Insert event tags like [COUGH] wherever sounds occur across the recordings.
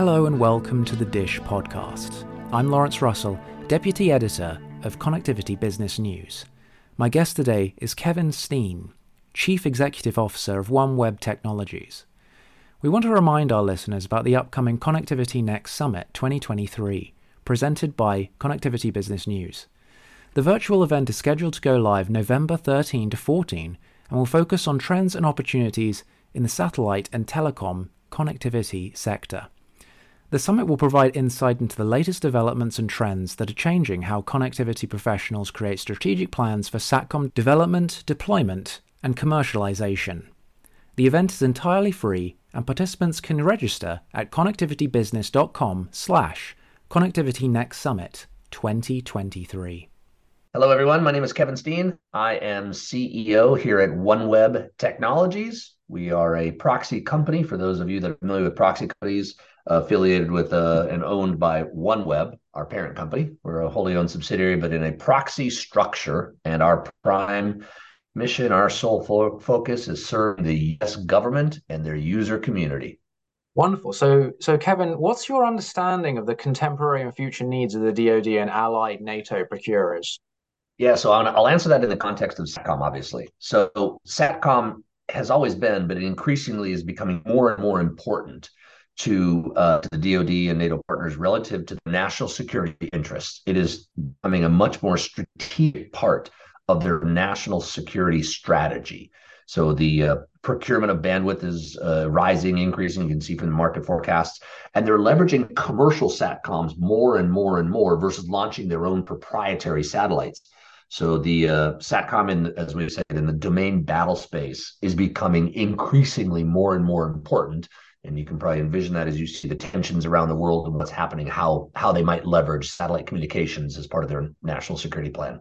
Hello and welcome to the Dish podcast. I'm Lawrence Russell, Deputy Editor of Connectivity Business News. My guest today is Kevin Steen, Chief Executive Officer of OneWeb Technologies. We want to remind our listeners about the upcoming Connectivity Next Summit 2023, presented by Connectivity Business News. The virtual event is scheduled to go live November 13 to 14 and will focus on trends and opportunities in the satellite and telecom connectivity sector. The summit will provide insight into the latest developments and trends that are changing how connectivity professionals create strategic plans for SATCOM development, deployment, and commercialization. The event is entirely free and participants can register at connectivitybusiness.com slash connectivitynextsummit 2023. Hello, everyone. My name is Kevin Steen. I am CEO here at OneWeb Technologies. We are a proxy company. For those of you that are familiar with proxy companies, affiliated with uh, and owned by OneWeb, our parent company. We're a wholly owned subsidiary, but in a proxy structure. And our prime mission, our sole fo- focus is serving the U.S. government and their user community. Wonderful. So, so Kevin, what's your understanding of the contemporary and future needs of the DoD and allied NATO procurers? Yeah, so I'll answer that in the context of SATCOM, obviously. So, SATCOM has always been, but it increasingly is becoming more and more important to, uh, to the DoD and NATO partners relative to the national security interests. It is becoming a much more strategic part of their national security strategy. So the uh, procurement of bandwidth is uh, rising, increasing. You can see from the market forecasts, and they're leveraging commercial satcoms more and more and more versus launching their own proprietary satellites. So the uh, satcom, in as we said, in the domain battle space, is becoming increasingly more and more important and you can probably envision that as you see the tensions around the world and what's happening how how they might leverage satellite communications as part of their national security plan.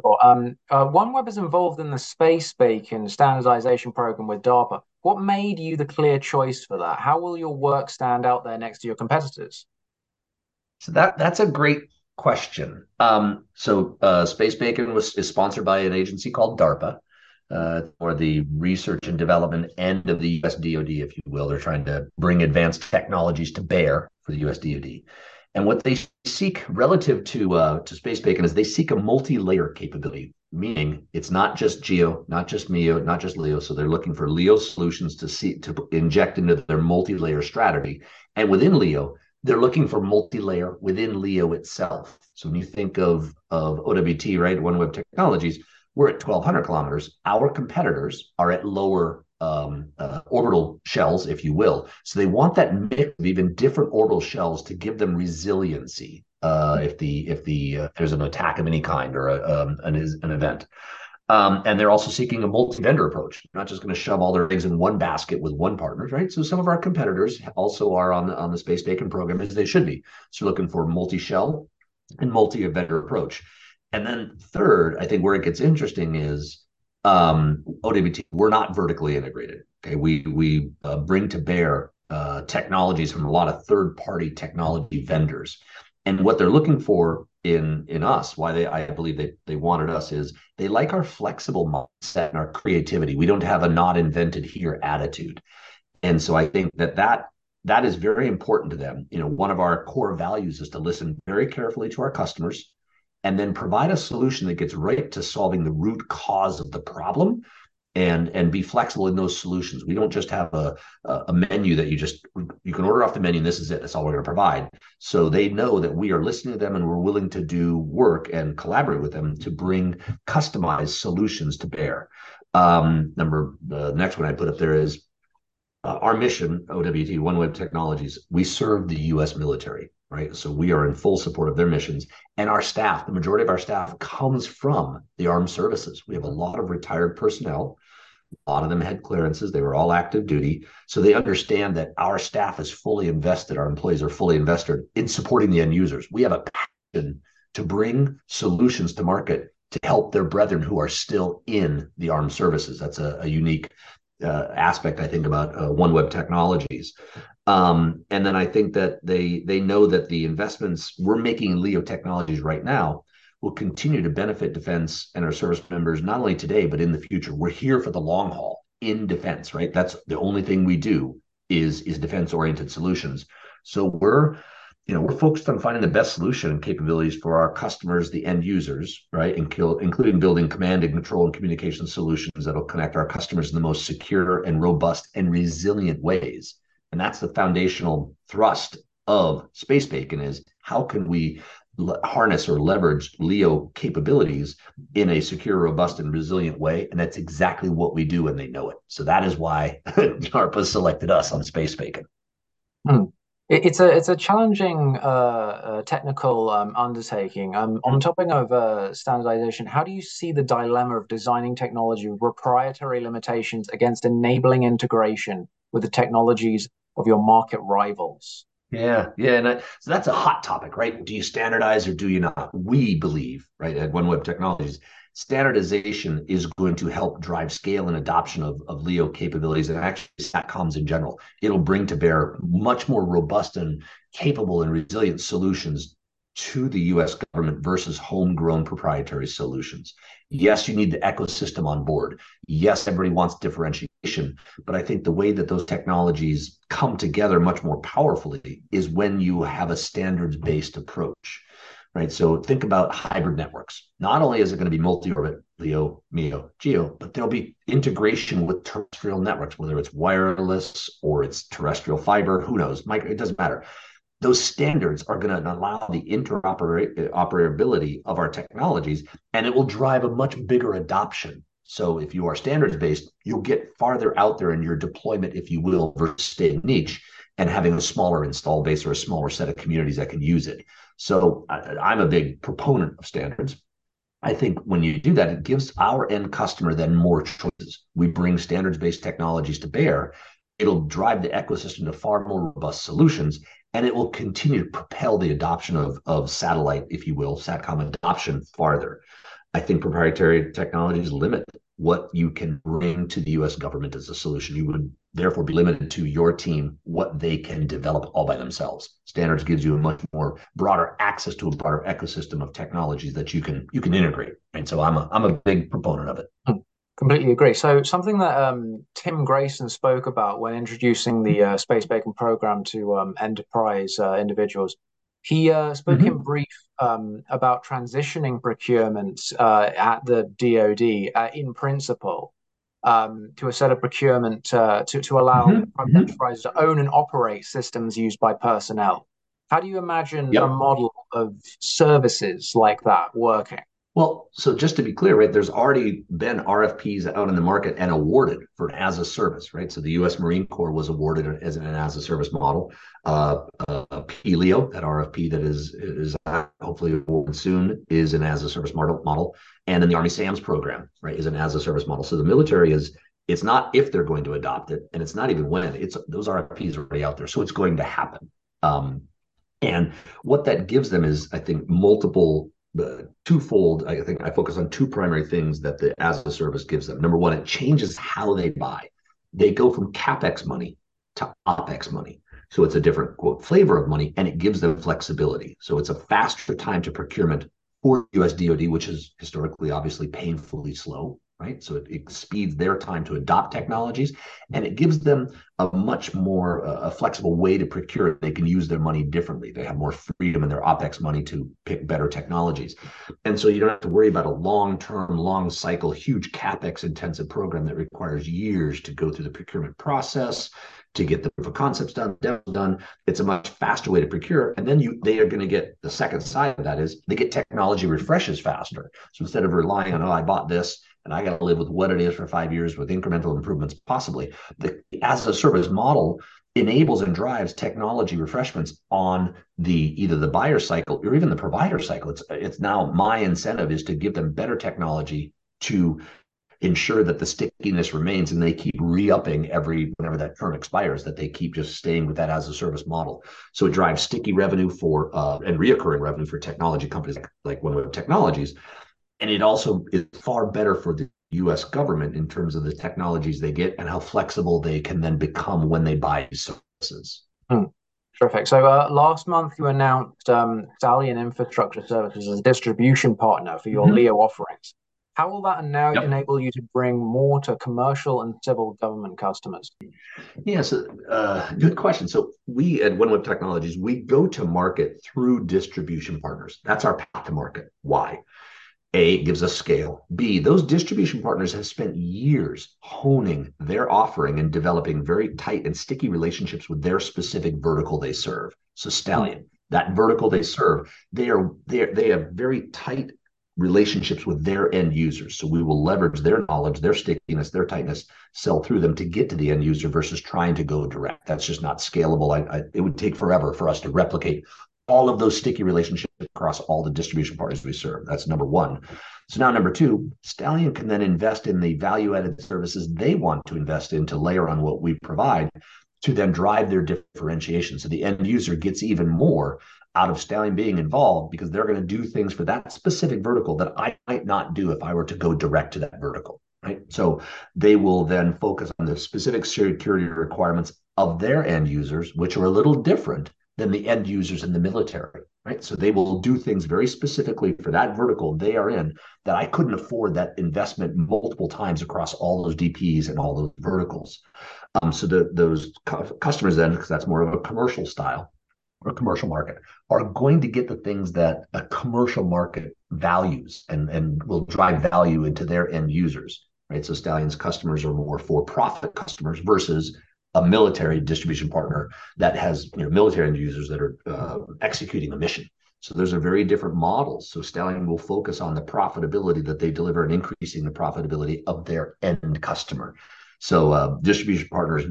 Sure. um, uh, oneweb is involved in the space BACN standardization program with darpa. What made you the clear choice for that? How will your work stand out there next to your competitors? So that that's a great question. Um, so uh, space BACN was is sponsored by an agency called darpa or the research and development end of the US DoD, if you will. They're trying to bring advanced technologies to bear for the US DoD. And what they seek relative to uh, to Space BACN is they seek a multi-layer capability, meaning it's not just GEO, not just MEO, not just LEO. So they're looking for LEO solutions to see to inject into their multi-layer strategy. And within LEO, they're looking for multi-layer within LEO itself. So when you think of of OWT, right, OneWeb Technologies, we're at 1,200 kilometers. Our competitors are at lower um, uh, orbital shells, if you will. So they want that mix of even different orbital shells to give them resiliency uh, if the if the uh, there's an attack of any kind or a, um, an, an event. Um, and they're also seeking a multi-vendor approach, they're not just going to shove all their eggs in one basket with one partner, right? So some of our competitors also are on the on the Space BACN program as they should be. So looking for multi-shell and multi-vendor approach. And then third, I think where it gets interesting is um, OWT. We're not vertically integrated. Okay, we we uh, bring to bear uh, technologies from a lot of third-party technology vendors, and what they're looking for in in us, why they I believe they they wanted us is they like our flexible mindset and our creativity. We don't have a not invented here attitude, and so I think that that that is very important to them. You know, one of our core values is to listen very carefully to our customers and then provide a solution that gets right to solving the root cause of the problem and and be flexible in those solutions. We don't just have a a menu that you just you can order off the menu and this is it that's all we're going to provide. So they know that we are listening to them and we're willing to do work and collaborate with them to bring customized solutions to bear. Um, number the next one i put up there is uh, our mission owt One oneweb technologies we serve the us military right? So we are in full support of their missions. And our staff, the majority of our staff comes from the armed services. We have a lot of retired personnel. A lot of them had clearances. They were all active duty. So they understand that our staff is fully invested, our employees are fully invested in supporting the end users. We have a passion to bring solutions to market to help their brethren who are still in the armed services. That's a, a unique uh, aspect I think about uh, OneWeb Technologies. Um, and then I think that they they know that the investments we're making in LEO technologies right now will continue to benefit defense and our service members not only today but in the future. We're here for the long haul in defense, right? That's the only thing we do is is defense oriented solutions. So we're you know, we're focused on finding the best solution and capabilities for our customers, the end users, right? And including building command and control and communication solutions that'll connect our customers in the most secure and robust and resilient ways. And that's the foundational thrust of Space BACN is how can we harness or leverage LEO capabilities in a secure, robust, and resilient way. And that's exactly what we do, and they know it. So that is why [LAUGHS] DARPA selected us on Space BACN. Hmm. It's a it's a challenging uh, uh, technical um, undertaking. Um, on the topic of uh, standardization, how do you see the dilemma of designing technology with proprietary limitations against enabling integration with the technologies of your market rivals? Yeah, yeah, and I, so that's a hot topic, right? Do you standardize or do you not? We believe, right, at OneWeb Technologies, standardization is going to help drive scale and adoption of, of LEO capabilities and actually SATCOMs in general. It'll bring to bear much more robust and capable and resilient solutions to the US government versus homegrown proprietary solutions. Yes, you need the ecosystem on board. Yes, everybody wants differentiation, but I think the way that those technologies come together much more powerfully is when you have a standards based approach right? So think about hybrid networks. Not only is it going to be multi-orbit, LEO, MEO, GEO, but there'll be integration with terrestrial networks, whether it's wireless or it's terrestrial fiber, who knows? It doesn't matter. Those standards are going to allow the interoperability of our technologies, and it will drive a much bigger adoption. So if you are standards based, you'll get farther out there in your deployment, if you will, versus staying niche and having a smaller install base or a smaller set of communities that can use it. So I, am a big proponent of standards. I think when you do that, it gives our end customer then more choices. We bring standards based technologies to bear. It'll drive the ecosystem to far more robust solutions, and it will continue to propel the adoption of, of satellite, if you will, SATCOM adoption farther. I think proprietary technologies limit what you can bring to the US government as a solution. You would therefore be limited to your team, what they can develop all by themselves. Standards gives you a much more broader access to a broader ecosystem of technologies that you can you can integrate. And so I'm a I'm a big proponent of it. [LAUGHS] Completely agree. So something that um, Tim Grayson spoke about when introducing the uh, Space BACN program to um, enterprise uh, individuals he uh, spoke mm-hmm. in brief um, about transitioning procurements uh, at the DoD uh, in principle um, to a set of procurement uh, to, to allow mm-hmm. mm-hmm. enterprises to own and operate systems used by personnel. How do you imagine yep. a model of services like that working? Well, so just to be clear, right, there's already been RFPs out in the market and awarded for as a service, right? So the U.S. Marine Corps was awarded as an as a service model. Uh, uh, PLEO, that RFP that is is hopefully awarded soon, is an as a service model. Model, and then the Army SAMS program, right, is an as a service model. So the military is it's not if they're going to adopt it, and it's not even when. It's those RFPs are already out there, so it's going to happen. Um, and what that gives them is, I think, multiple the twofold i think i focus on two primary things that the as a service gives them. Number one it changes how they buy. They go from capex money to opex money. So it's a different quote flavor of money and it gives them flexibility. So it's a faster time to procurement for us dod which is historically obviously painfully slow right? So it, it, speeds their time to adopt technologies and it gives them a much more uh, a flexible way to procure. They can use their money differently. They have more freedom in their OPEX money to pick better technologies. And so you don't have to worry about a long term, long cycle, huge CapEx intensive program that requires years to go through the procurement process. To get the proof of concepts done, done, it's a much faster way to procure. And then you they are going to get the second side of that is they get technology refreshes faster. So instead of relying on, oh, I bought this, and I got to live with what it is for five years with incremental improvements, possibly. The as a service model enables and drives technology refreshments on the either the buyer cycle or even the provider cycle. It's it's now my incentive is to give them better technology to ensure that the stickiness remains and they keep re-upping every whenever that term expires that they keep just staying with that as a service model so it drives sticky revenue for uh, and reoccurring revenue for technology companies like, like OneWeb Technologies and it also is far better for the US government in terms of the technologies they get and how flexible they can then become when they buy services. Hmm. Terrific. So uh, last month you announced um, Stallion Infrastructure Services as a distribution partner for your mm-hmm. LEO offerings. How will that now yep. enable you to bring more to commercial and civil government customers? Yes, uh, good question. So we at OneWeb Technologies, we go to market through distribution partners. That's our path to market. Why? A, gives us scale. B, those distribution partners have spent years honing their offering and developing very tight and sticky relationships with their specific vertical they serve. So Stallion, that vertical they serve, they are they are, they have very tight relationships with their end users. So we will leverage their knowledge, their stickiness, their tightness, sell through them to get to the end user versus trying to go direct. That's just not scalable. I, I, it would take forever for us to replicate all of those sticky relationships across all the distribution partners we serve. That's number one. So now number two, Stallion can then invest in the value-added services they want to invest in to layer on what we provide to then drive their differentiation. So the end user gets even more out of Stallion being involved because they're going to do things for that specific vertical that I might not do if I were to go direct to that vertical. Right. So they will then focus on the specific security requirements of their end users, which are a little different than the end users in the military. Right. So they will do things very specifically for that vertical they are in that I couldn't afford that investment multiple times across all those DPs and all those verticals. Um, so the, those customers then, because that's more of a commercial style, or commercial market are going to get the things that a commercial market values and, and will drive value into their end users, right? So Stallion's customers are more for-profit customers versus a military distribution partner that has you know, military end users that are uh, executing a mission. So those are very different models. So Stallion will focus on the profitability that they deliver and increasing the profitability of their end customer. So uh, distribution partners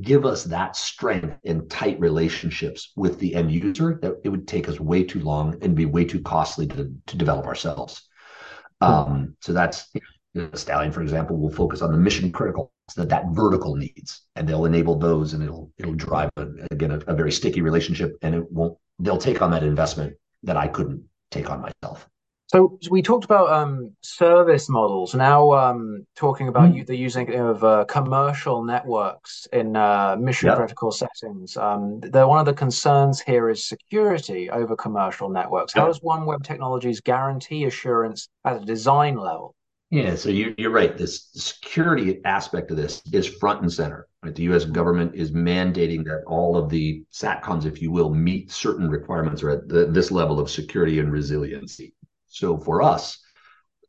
give us that strength in tight relationships with the end user that it would take us way too long and be way too costly to, to develop ourselves. Um, so that's know, Stallion, for example, will focus on the mission critical that that vertical needs, and they'll enable those, and it'll it'll drive a, again a, a very sticky relationship, and it won't. They'll take on that investment that I couldn't take on myself. So, so we talked about um, service models. Now, um, talking about mm. the using of uh, commercial networks in uh, mission critical yep. settings. Um, the, one of the concerns here is security over commercial networks. How yep. does OneWeb Technologies guarantee assurance at a design level? Yeah, so you, are right. This security aspect of this is front and center. Right, the U.S. government is mandating that all of the satcoms, if you will, meet certain requirements or at the, this level of security and resiliency. So for us,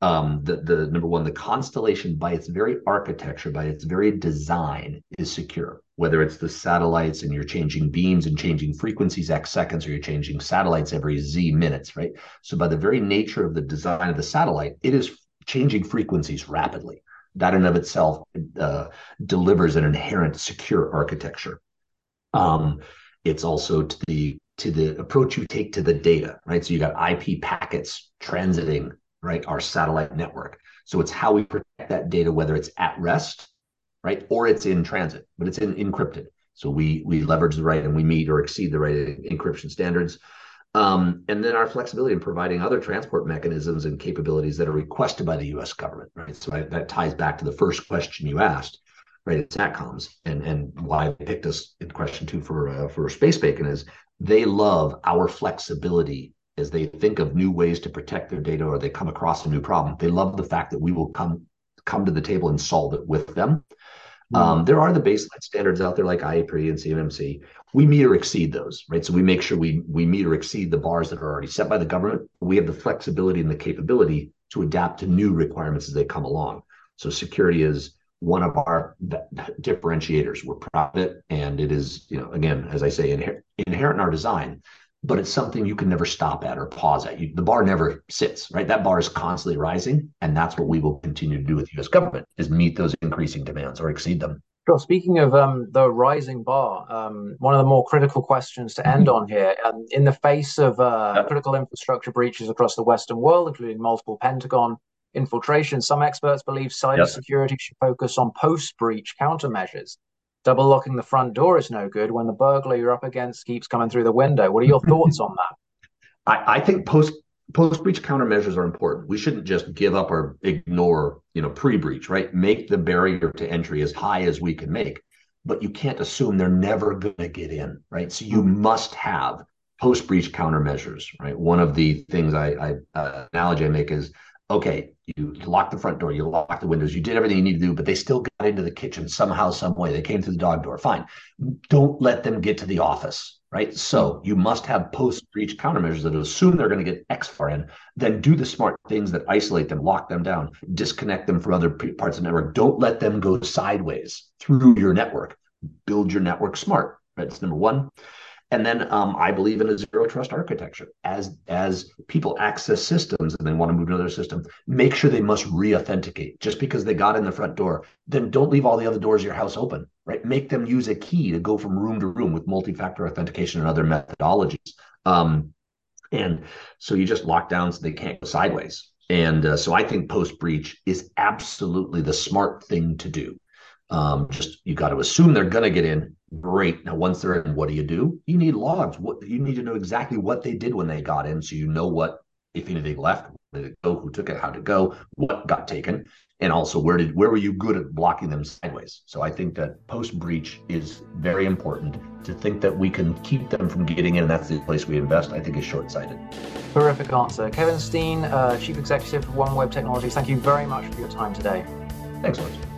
um, the, the number one, the constellation by its very architecture, by its very design, is secure. Whether it's the satellites and you're changing beams and changing frequencies x seconds, or you're changing satellites every z minutes, right? So by the very nature of the design of the satellite, it is changing frequencies rapidly. That in of itself uh, delivers an inherent secure architecture. Um, it's also to the to the approach you take to the data, right? So you got IP packets transiting, right, our satellite network. So it's how we protect that data, whether it's at rest, right, or it's in transit, but it's in encrypted. So we we leverage the right and we meet or exceed the right encryption standards. Um, and then our flexibility in providing other transport mechanisms and capabilities that are requested by the U.S. government, right? So I, that ties back to the first question you asked, right? It's SATCOMs, and and why they picked us in question two for uh, for Space BACN is they love our flexibility as they think of new ways to protect their data or they come across a new problem. They love the fact that we will come come to the table and solve it with them. Mm-hmm. Um, there are the baseline standards out there like IEEE and CMMC. We meet or exceed those, right? So we make sure we we meet or exceed the bars that are already set by the government. We have the flexibility and the capability to adapt to new requirements as they come along. So security is one of our differentiators. We're proud of it, and it is, you know, again, as I say, inher- inherent in our design. But it's something you can never stop at or pause at. You, the bar never sits, right? That bar is constantly rising, and that's what we will continue to do with the U.S. government: is meet those increasing demands or exceed them. Sure. Speaking of um, the rising bar, um, one of the more critical questions to end on here, um, in the face of uh, critical infrastructure breaches across the Western world, including multiple Pentagon infiltration. Some experts believe cybersecurity yep. should focus on post breach countermeasures. Double locking the front door is no good when the burglar you're up against keeps coming through the window. What are your thoughts on that? I, I think post post breach countermeasures are important. We shouldn't just give up or ignore, you know, pre breach, right? Make the barrier to entry as high as we can make, but you can't assume they're never going to get in, right? So you mm-hmm. must have post breach countermeasures, right? One of the things I, I uh, analogy I make is okay, you locked the front door, you locked the windows, you did everything you need to do, but they still got into the kitchen somehow, some way. They came through the dog door. Fine. Don't let them get to the office, right? So you must have post breach countermeasures that assume they're going to get X far in, then do the smart things that isolate them, lock them down, disconnect them from other parts of the network. Don't let them go sideways through your network. Build your network smart. Right? That's number one. And then um, I believe in a zero trust architecture. As as people access systems and they want to move to another system, make sure they must re-authenticate. Just because they got in the front door, then don't leave all the other doors of your house open. Right? Make them use a key to go from room to room with multi-factor authentication and other methodologies. Um, and so you just lock down so they can't go sideways. And uh, so I think post breach is absolutely the smart thing to do. Um, just you got to assume they're going to get in. Great. Now, once they're in, what do you do? You need logs. What you need to know exactly what they did when they got in, so you know what, if anything left, did it go, who took it, how to go, what got taken, and also where did where were you good at blocking them sideways. So I think that post breach is very important. To think that we can keep them from getting in, and that's the place we invest, I think is short sighted. Terrific answer, Kevin Steen, uh, Chief Executive of OneWeb Technologies. Thank you very much for your time today. Thanks, Lawrence.